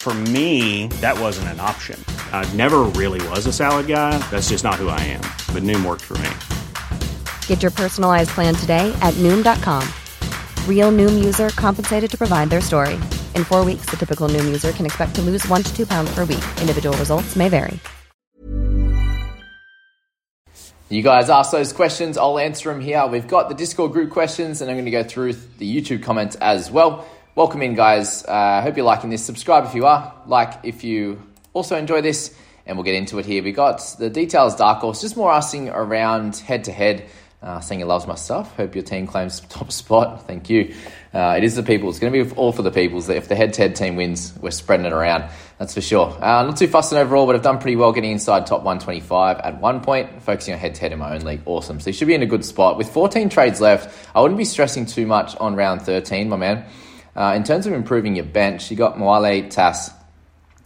For me, that wasn't an option. I never really was a salad guy. That's just not who I am. But Noom worked for me. Get your personalized plan today at Noom.com. Real Noom user compensated to provide their story. In four weeks, the typical Noom user can expect to lose one to two pounds per week. Individual results may vary. You guys ask those questions, I'll answer them here. We've got the Discord group questions, and I'm going to go through the YouTube comments as well. Welcome in, guys. I uh, hope you're liking this. Subscribe if you are, like if you also enjoy this, and we'll get into it here. We got the details, Dark Horse, just more asking around head to head. Saying he loves my stuff. Hope your team claims top spot. Thank you. Uh, it is the people. It's going to be all for the peoples. If the head-to-head team wins, we're spreading it around. That's for sure. Uh, not too fussing overall, but I've done pretty well getting inside top 125 at one point, focusing on head-to-head in my own league. Awesome. So you should be in a good spot. With 14 trades left, I wouldn't be stressing too much on round 13, my man. Uh, in terms of improving your bench, you got Moale, Tass,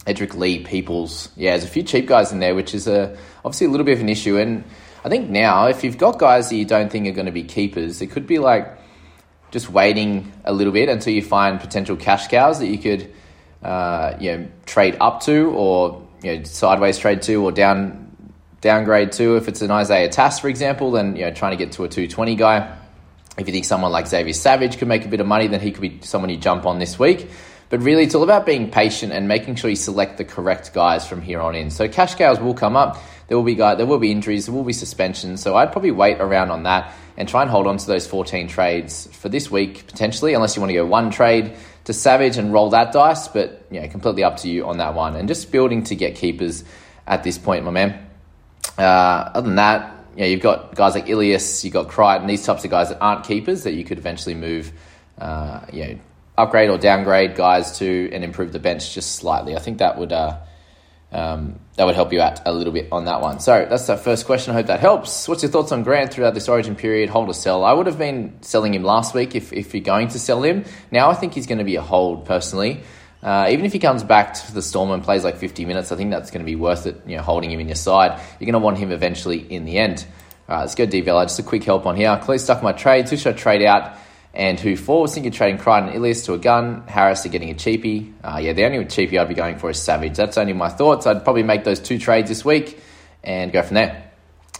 Edrick Lee, Peoples. Yeah, there's a few cheap guys in there, which is a, obviously a little bit of an issue. And I think now, if you've got guys that you don't think are going to be keepers, it could be like just waiting a little bit until you find potential cash cows that you could, uh, you know, trade up to or you know sideways trade to or down downgrade to. If it's an Isaiah Tass, for example, then you know trying to get to a 220 guy. If you think someone like Xavier Savage could make a bit of money, then he could be someone you jump on this week. But really, it's all about being patient and making sure you select the correct guys from here on in. So cash cows will come up. There will be guys, there will be injuries, there will be suspensions. So I'd probably wait around on that and try and hold on to those 14 trades for this week potentially, unless you want to go one trade to Savage and roll that dice. But know, completely up to you on that one. And just building to get keepers at this point, my man. Uh, other than that, you know, you've got guys like Ilias, you've got Crichton, these types of guys that aren't keepers that you could eventually move, uh, you know, upgrade or downgrade guys to and improve the bench just slightly. I think that would uh, um, that would help you out a little bit on that one. So that's the first question. I hope that helps. What's your thoughts on Grant throughout this origin period? Hold or sell? I would have been selling him last week if, if you're going to sell him. Now I think he's going to be a hold personally. Uh, even if he comes back to the Storm and plays like 50 minutes, I think that's going to be worth it, you know, holding him in your side. You're going to want him eventually in the end. All right, let's go DVLA. Just a quick help on here. Clearly stuck my trades. Who should I trade out? And who for? Thinking trading Crichton and Ilias to a gun. Harris are getting a cheapie. Uh, yeah, the only cheapie I'd be going for is Savage. That's only my thoughts. I'd probably make those two trades this week and go from there.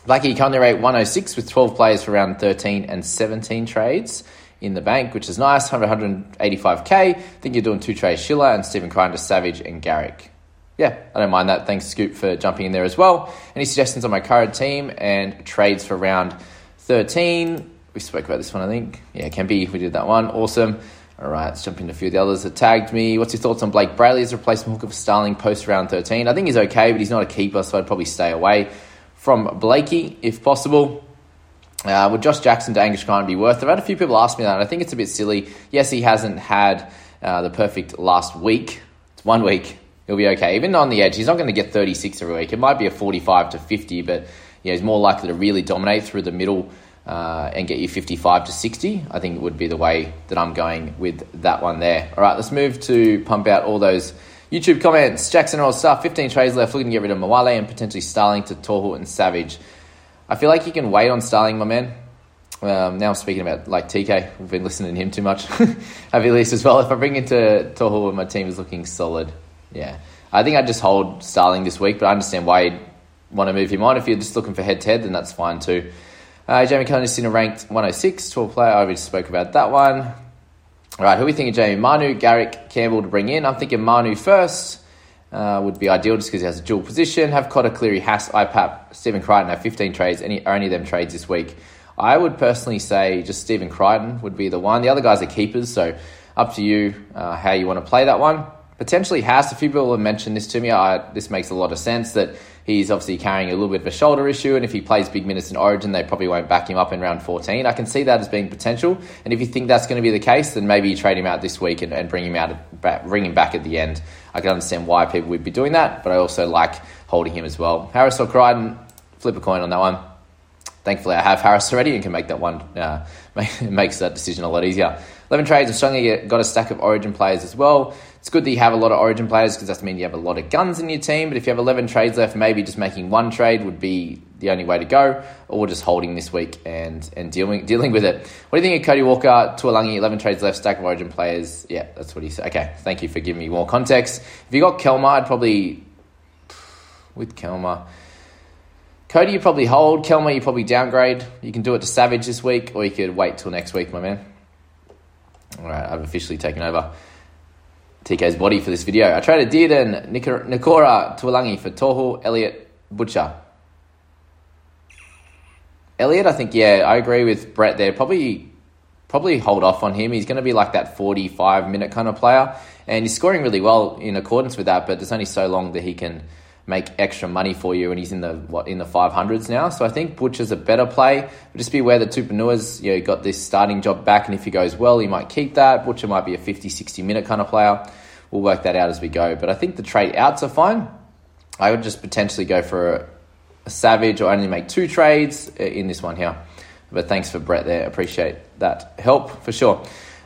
Blackie currently rate 106 with 12 players for round 13 and 17 trades in the bank, which is nice. 185k. I think you're doing two trades Schiller and Stephen to Savage and Garrick. Yeah, I don't mind that. Thanks, Scoop, for jumping in there as well. Any suggestions on my current team and trades for round 13? We spoke about this one, I think. Yeah, can be. If we did that one. Awesome. All right, let's jump into a few of the others that tagged me. What's your thoughts on Blake Brailey as a replacement hooker for Starling post round 13? I think he's okay, but he's not a keeper, so I'd probably stay away from Blakey if possible. Uh, would Josh Jackson to Angus Crichton be worth? I've had a few people ask me that, I think it's a bit silly. Yes, he hasn't had uh, the perfect last week. It's one week. He'll be okay. Even on the edge, he's not going to get 36 every week. It might be a 45 to 50, but know, he's more likely to really dominate through the middle uh, and get you 55 to 60. I think it would be the way that I'm going with that one there. All right, let's move to pump out all those YouTube comments. Jackson Earl Stuff, 15 trades left, looking to get rid of Moale and potentially Starling to Tohu and Savage. I feel like you can wait on Starling, my man. Um, now I'm speaking about like TK. We've been listening to him too much. Have Ilias as well. If I bring into Tohu my team is looking solid, yeah. I think I'd just hold Starling this week, but I understand why you'd want to move him on. If you're just looking for head to head, then that's fine too. Uh, Jamie a ranked 106, 12 player. I already spoke about that one. All right, who are we thinking, Jamie? Manu, Garrick, Campbell to bring in. I'm thinking Manu first. Uh, would be ideal just because he has a dual position. Have Cotter, Cleary, Haas, IPAP, Stephen Crichton have 15 trades. Any, of them trades this week? I would personally say just Stephen Crichton would be the one. The other guys are keepers, so up to you uh, how you want to play that one. Potentially Haas, a few people have mentioned this to me. I, this makes a lot of sense that he's obviously carrying a little bit of a shoulder issue, and if he plays big minutes in Origin, they probably won't back him up in round 14. I can see that as being potential, and if you think that's going to be the case, then maybe you trade him out this week and, and bring him out, bring him back at the end. I can understand why people would be doing that, but I also like holding him as well. Harris or Crichton, flip a coin on that one thankfully I have Harris already and can make that one uh, makes that decision a lot easier. Eleven trades. I've strongly got a stack of Origin players as well. It's good that you have a lot of Origin players because that means you have a lot of guns in your team. But if you have eleven trades left, maybe just making one trade would be the only way to go, or just holding this week and and dealing dealing with it. What do you think of Cody Walker, Tuilagi, eleven trades left, stack of Origin players? Yeah, that's what he said. Okay, thank you for giving me more context. If you got Kelma, I'd probably with Kelma. Cody, you probably hold. Kelma, you probably downgrade. You can do it to Savage this week, or you could wait till next week, my man. All right, I've officially taken over TK's body for this video. I traded Dearden, Nikora Tuilagi for Tohu, Elliot, Butcher. Elliot, I think, yeah, I agree with Brett there. Probably probably hold off on him. He's going to be like that 45 minute kind of player. And he's scoring really well in accordance with that, but there's only so long that he can make extra money for you, and he's in the what in the five hundreds now. So I think Butcher's a better play. But just be aware that Tupouniua's you know got this starting job back, and if he goes well, he might keep that. Butcher might be a 50, 60 minute kind of player. We'll work that out as we go. But I think the trade outs are fine. I would just potentially go for a, a Savage or only make two trades uh, in this one here. But thanks for Brett there. Appreciate that help for sure.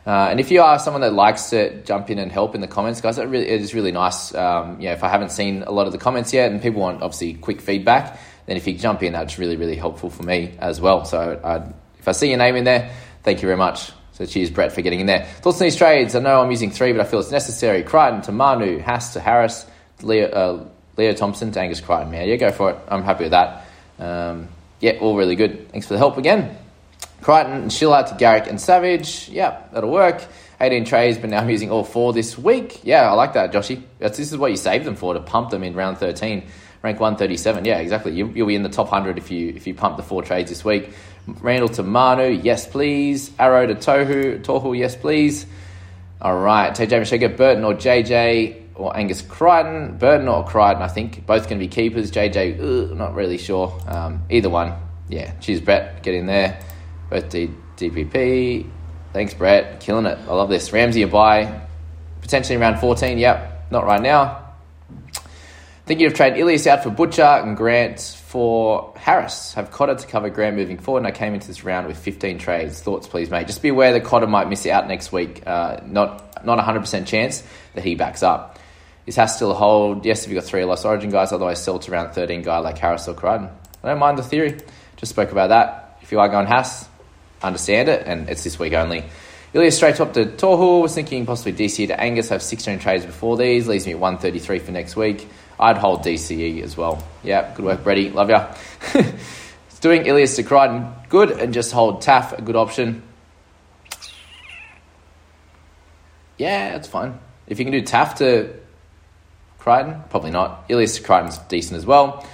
Uh, and if you are someone that likes to jump in and help in the comments, guys, really, it is really nice. Um, yeah, if I haven't seen a lot of the comments yet, and people want obviously quick feedback, then if you jump in, that's really really helpful for me as well. So I'd, if I see your name in there, thank you very much. So cheers, Brett, for getting in there. Thoughts on these trades? I know I'm using three, but I feel it's necessary. Crichton to Manu, Haas to Harris, Leo, uh, Leo Thompson to Angus Crichton. Man, yeah, go for it. I'm happy with that. Um, yeah, all really good. Thanks for the help again. Crichton Chill out to Garrick and Savage. Yeah, that'll work. 18 trays, but now I'm using all four this week. Yeah, I like that, Joshy. That's, this is what you save them for, to pump them in round 13. Rank 137. Yeah, exactly. You, will be in the top 100 if you if you pump the four trades this week. Randall to Manu, yes please. Arrow to Tohu, Tohu, yes please. All right, TJ Mashega, Burton or JJ or Angus Crichton. Burton or Crichton, I think. Both going to be keepers. JJ, ugh, not really sure. Um, either one. Yeah, cheers, Brett. Get in there. Both D- DPP. Thanks, Brett. Killing it. I love this. Ramsey a buy. Potentially around 14. Yep. Not right now. Thinking of trade Ilias out for Butcher and Grant for Harris. Have Cotter to cover Grant moving forward, and I came into this round with 15 trades. Thoughts, please, mate. Just be aware that Cotter might miss out next week. Uh, not not 100% chance that he backs up. Is Haas still a hold? Yes, if you've got three lost origin guys, otherwise sell to around 13 guy like Harris or Crichton. I don't mind the theory. Just spoke about that. If you are going Haas, understand it, and it's this week only. Ilias straight top to Tohu. Was thinking possibly DCE to Angus. Have 16 trades before these. Leaves me at 133 for next week. I'd hold DCE as well. Yeah, good work, Brady. Love ya. Doing Ilias to Crichton, good, and just hold Taff, a good option. Yeah, that's fine. If you can do Taff to Crichton, probably not. Ilias to Crichton's decent as well.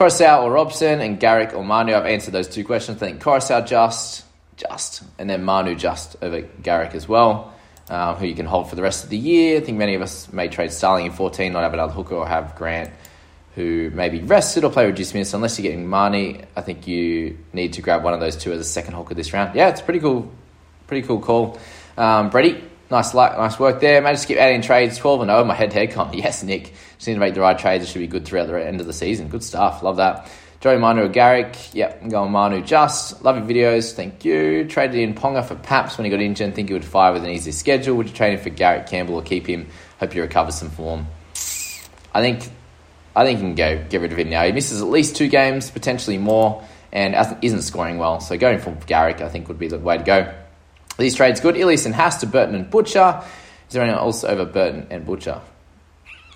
Koroisau or Robson and Garrick or Manu. I've answered those two questions. I think Koroisau just, just, and then Manu just over Garrick as well, um, who you can hold for the rest of the year. I think many of us may trade Starling in 14, not have another hooker, or have Grant who may be rested or play reduced minutes. Unless you're getting Marnie, I think you need to grab one of those two as a second hooker this round. Yeah, it's pretty cool, pretty cool call. Um, Brady, Nice, luck, nice work there. Managed to keep adding trades. 12 and 0. My head to head comp. Yes, Nick. Just need to make the right trades. It should be good throughout the end of the season. Good stuff. Love that. Joey Manu or Garrick. Yep, I'm going Manu just. Love your videos. Thank you. Traded in Ponga for Paps when he got injured. Think he would fire with an easy schedule. Would you trade him for Garrett Campbell or keep him? Hope he recovers some form. I think I think you can go get rid of him now. He misses at least two games, potentially more, and isn't scoring well. So going for Garrick, I think, would be the way to go. These trades good. Ilias and Haas to Burton and Butcher. Is there anyone else over Burton and Butcher?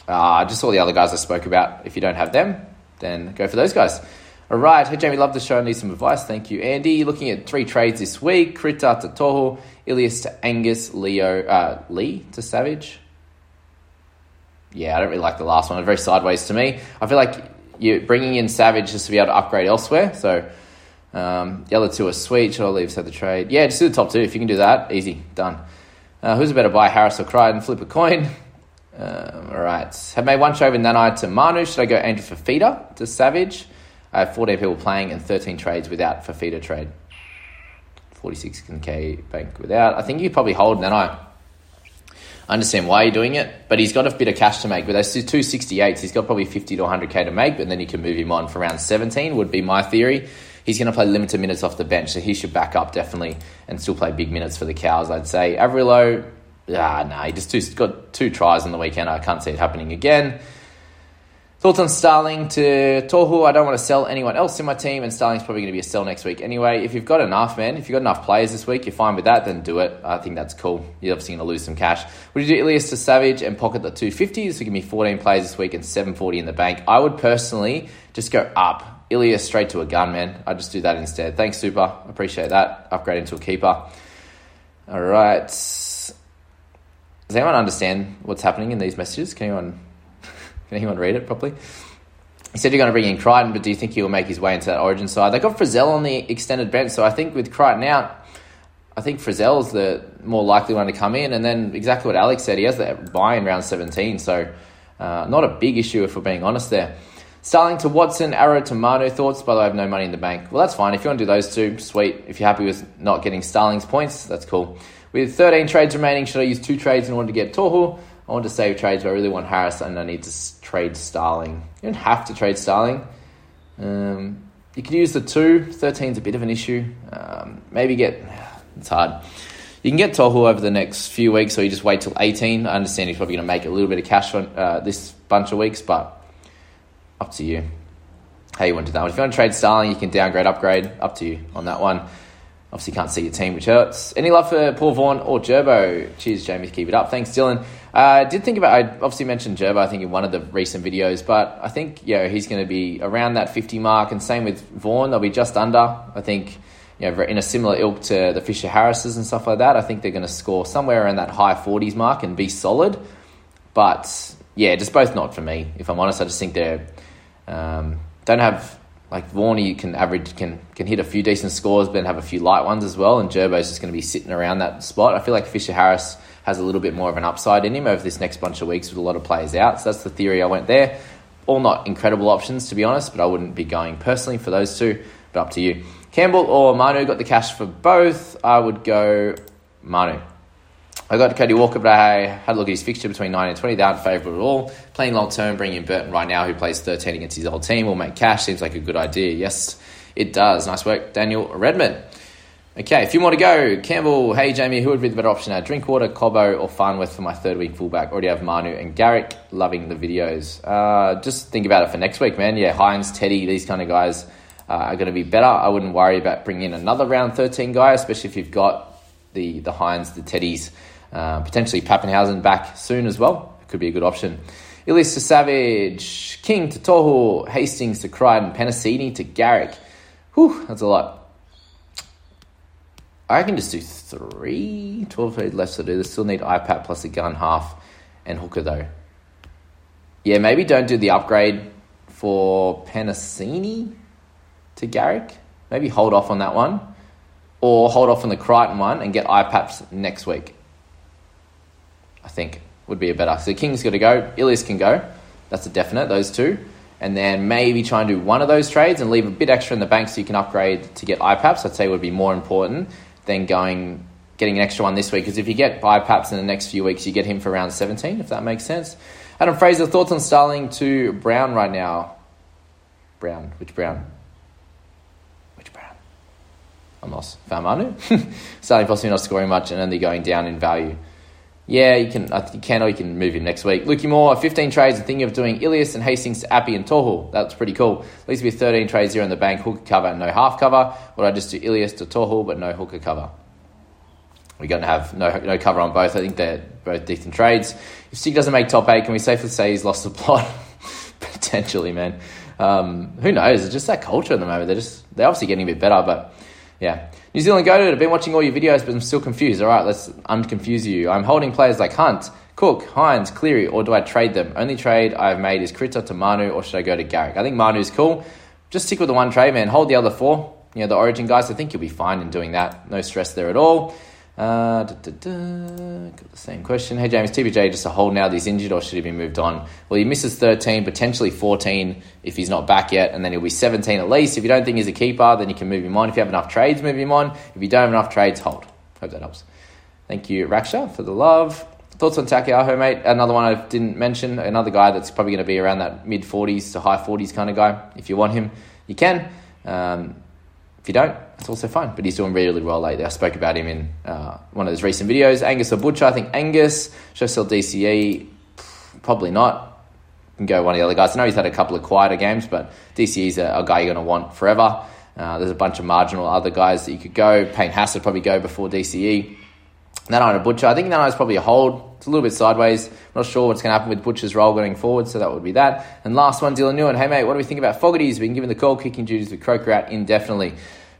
Uh, just all the other guys I spoke about. If you don't have them, then go for those guys. All right. Hey, Jamie, love the show. I need some advice. Thank you, Andy. Looking at three trades this week Krita to Tohu, Ilias to Angus, Leo, uh, Lee to Savage. Yeah, I don't really like the last one. Very sideways to me. I feel like you're bringing in Savage just to be able to upgrade elsewhere. So um, the other two are sweet. Should I leave set the trade? Yeah, just do the top two. If you can do that, easy, done. Uh, who's a better buy, Harris or Crichton? Flip a coin. Um, all right. Have made one trade with Nanai to Manu. Should I go Andrew Fifita to Savage? I have 14 people playing and 13 trades without Fifita trade. 46k bank without. I think you probably hold Nanai. I understand why you're doing it, but he's got a bit of cash to make. With those two 68s, he's got probably 50 to 100k to make, but then you can move him on for around 17, would be my theory. He's going to play limited minutes off the bench, so he should back up definitely and still play big minutes for the Cows, I'd say. Averillo, ah, nah, he just two, got two tries on the weekend. I can't see it happening again. Thoughts on Starling to Tohu? I don't want to sell anyone else in my team, and Starling's probably going to be a sell next week anyway. If you've got enough, man, if you've got enough players this week, you're fine with that, then do it. I think that's cool. You're obviously going to lose some cash. Would you do Ilias to Savage and pocket the 250? This will give me 14 players this week and 740 in the bank. I would personally just go up. Ilias straight to a gun, man. I'd just do that instead. Thanks, Super. Appreciate that. Upgrade into a keeper. All right. Does anyone understand what's happening in these messages? Can anyone can anyone read it properly? He said you're going to bring in Crichton, but do you think he will make his way into that origin side? They got Frizell on the extended bench, so I think with Crichton out, I think Frizell's the more likely one to come in. And then exactly what Alex said, he has that buy in round 17, so uh, not a big issue if we're being honest there. Starling to Watson, Arrow to Manu. Thoughts? By the way, I have no money in the bank. Well, that's fine. If you want to do those two, sweet. If you're happy with not getting Starling's points, that's cool. With 13 trades remaining, should I use two trades in order to get Tohu? I want to save trades, but I really want Harris, and I need to trade Starling. You don't have to trade Starling. Um, you could use the two. 13 is a bit of an issue. Um, maybe get. It's hard. You can get Tohu over the next few weeks, or you just wait till 18. I understand you're probably going to make a little bit of cash on uh, this bunch of weeks, but up to you how you want to do that. If you want to trade Starling, you can downgrade, upgrade. Up to you on that one. Obviously, can't see your team, which hurts. Any love for Paul Vaughan or Gerbo? Cheers, Jamie. Keep it up. Thanks, Dylan. Uh, I did think about. I obviously mentioned Gerbo. I think in one of the recent videos, but I think you know he's going to be around that fifty mark, and same with Vaughan. They'll be just under. I think you know in a similar ilk to the Fisher Harrises and stuff like that. I think they're going to score somewhere around that high forties mark and be solid. But yeah, just both not for me. If I'm honest, I just think they're um, don't have like Vaughan, can average can can hit a few decent scores, but have a few light ones as well. And Gerbo's just going to be sitting around that spot. I feel like Fisher Harris has a little bit more of an upside in him over this next bunch of weeks with a lot of players out. So that's the theory I went there. All not incredible options to be honest, but I wouldn't be going personally for those two. But up to you. Campbell or Manu got the cash for both. I would go Manu. I got Cody Walker, but I had a look at his fixture between 9 and 20. They aren't favourable at all. Playing long term, bringing in Burton right now, who plays 13 against his old team, will make cash. Seems like a good idea. Yes, it does. Nice work, Daniel Redmond. Okay, a few more to go. Campbell, hey Jamie, who would be the better option now? Drinkwater, Cobbo, or Farnworth for my third week fullback? Already have Manu and Garrick. Loving the videos. Uh, just think about it for next week, man. Yeah, Hynes, Teddy, these kind of guys uh, are going to be better. I wouldn't worry about bringing in another round 13 guy, especially if you've got the the Hynes, the Teddies uh, potentially Papenhuyzen back soon as well. Could be a good option. Ilias to Savage, King to Tohu, Hastings to Crichton, Penasini to Garrick. Whew, that's a lot. I can just do three. 12 feet left to do. They still need iPad plus a gun half and hooker though. Yeah, maybe don't do the upgrade for Penasini to Garrick. Maybe hold off on that one. Or hold off on the Crichton one and get iPads next week. I think would be a better. So King's got to go. Ilias can go. That's a definite. Those two, and then maybe try and do one of those trades and leave a bit extra in the bank so you can upgrade to get IPAPs. I'd say would be more important than going getting an extra one this week because if you get IPAPs in the next few weeks, you get him for around 17, if that makes sense. Adam Fraser, thoughts on Starling to Brown right now? Brown, which Brown? Which Brown? I'm lost. Fa'amanu? Starling possibly not scoring much and only going down in value. Yeah, you can. You can, or you can move him next week. Lukey Moore, 15 trades. I'm thinking of doing Ilias and Hastings to Appy and Tohu. That's pretty cool. At least with 13 trades here in the bank, hooker cover no half cover. Or I just do Ilias to Tohu, but no hooker cover. We're going to have no no cover on both. I think they're both decent trades. If Stig doesn't make top eight, can we safely say he's lost the plot? Potentially, man. Um, who knows? It's just that culture at the moment. They're just they're obviously getting a bit better, but yeah. New Zealand Goated, I've been watching all your videos, but I'm still confused. All right, let's unconfuse you. I'm holding players like Hunt, Cook, Hynes, Cleary, or do I trade them? Only trade I've made is Critter to Manu, or should I go to Garrick? I think Manu's cool. Just stick with the one trade, man. Hold the other four. You know, the Origin guys, I think you'll be fine in doing that. No stress there at all. Uh, da, da, da. Got the same question. Hey James, TBJ just a hold now that he's injured or should he be moved on? Well, he misses 13, potentially 14 if he's not back yet, and then he'll be 17 at least. If you don't think he's a keeper, then you can move him on. If you have enough trades, move him on. If you don't have enough trades, hold. Hope that helps. Thank you, Raksha, for the love. Thoughts on Taukei'aho, mate? Another one I didn't mention. Another guy that's probably going to be around that mid 40s to high 40s kind of guy. If you want him, you can. Um, if you don't, it's also fine. But he's doing really, well lately. I spoke about him in uh, one of those recent videos. Angus or Butcher? I think Angus. Should I sell DCE? Probably not. Can go one of the other guys. I know he's had a couple of quieter games, but DCE is a, a guy you're going to want forever. Uh, there's a bunch of marginal other guys that you could go. Payne would probably go before DCE. Nanai a Butcher. I think Nanai is probably a hold. It's a little bit sideways. Not sure what's going to happen with Butcher's role going forward, so that would be that. And last one, Dylan Newen. Hey, mate, what do we think about Fogarty's been given the call kicking duties with Croker out indefinitely?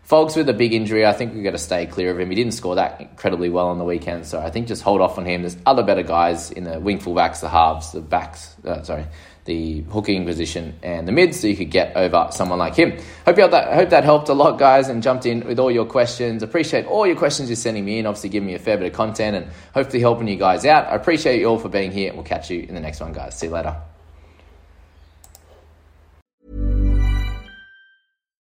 Fogs with a big injury, I think we've got to stay clear of him. He didn't score that incredibly well on the weekend, so I think just hold off on him. There's other better guys in the wing fullbacks, the halves, the backs, uh, sorry, the hooking position and the mids, so you could get over someone like him. Hope you that hope that helped a lot, guys, and jumped in with all your questions. Appreciate all your questions you're sending me in. Obviously, giving me a fair bit of content and hopefully helping you guys out. I appreciate you all for being here, we'll catch you in the next one, guys. See you later.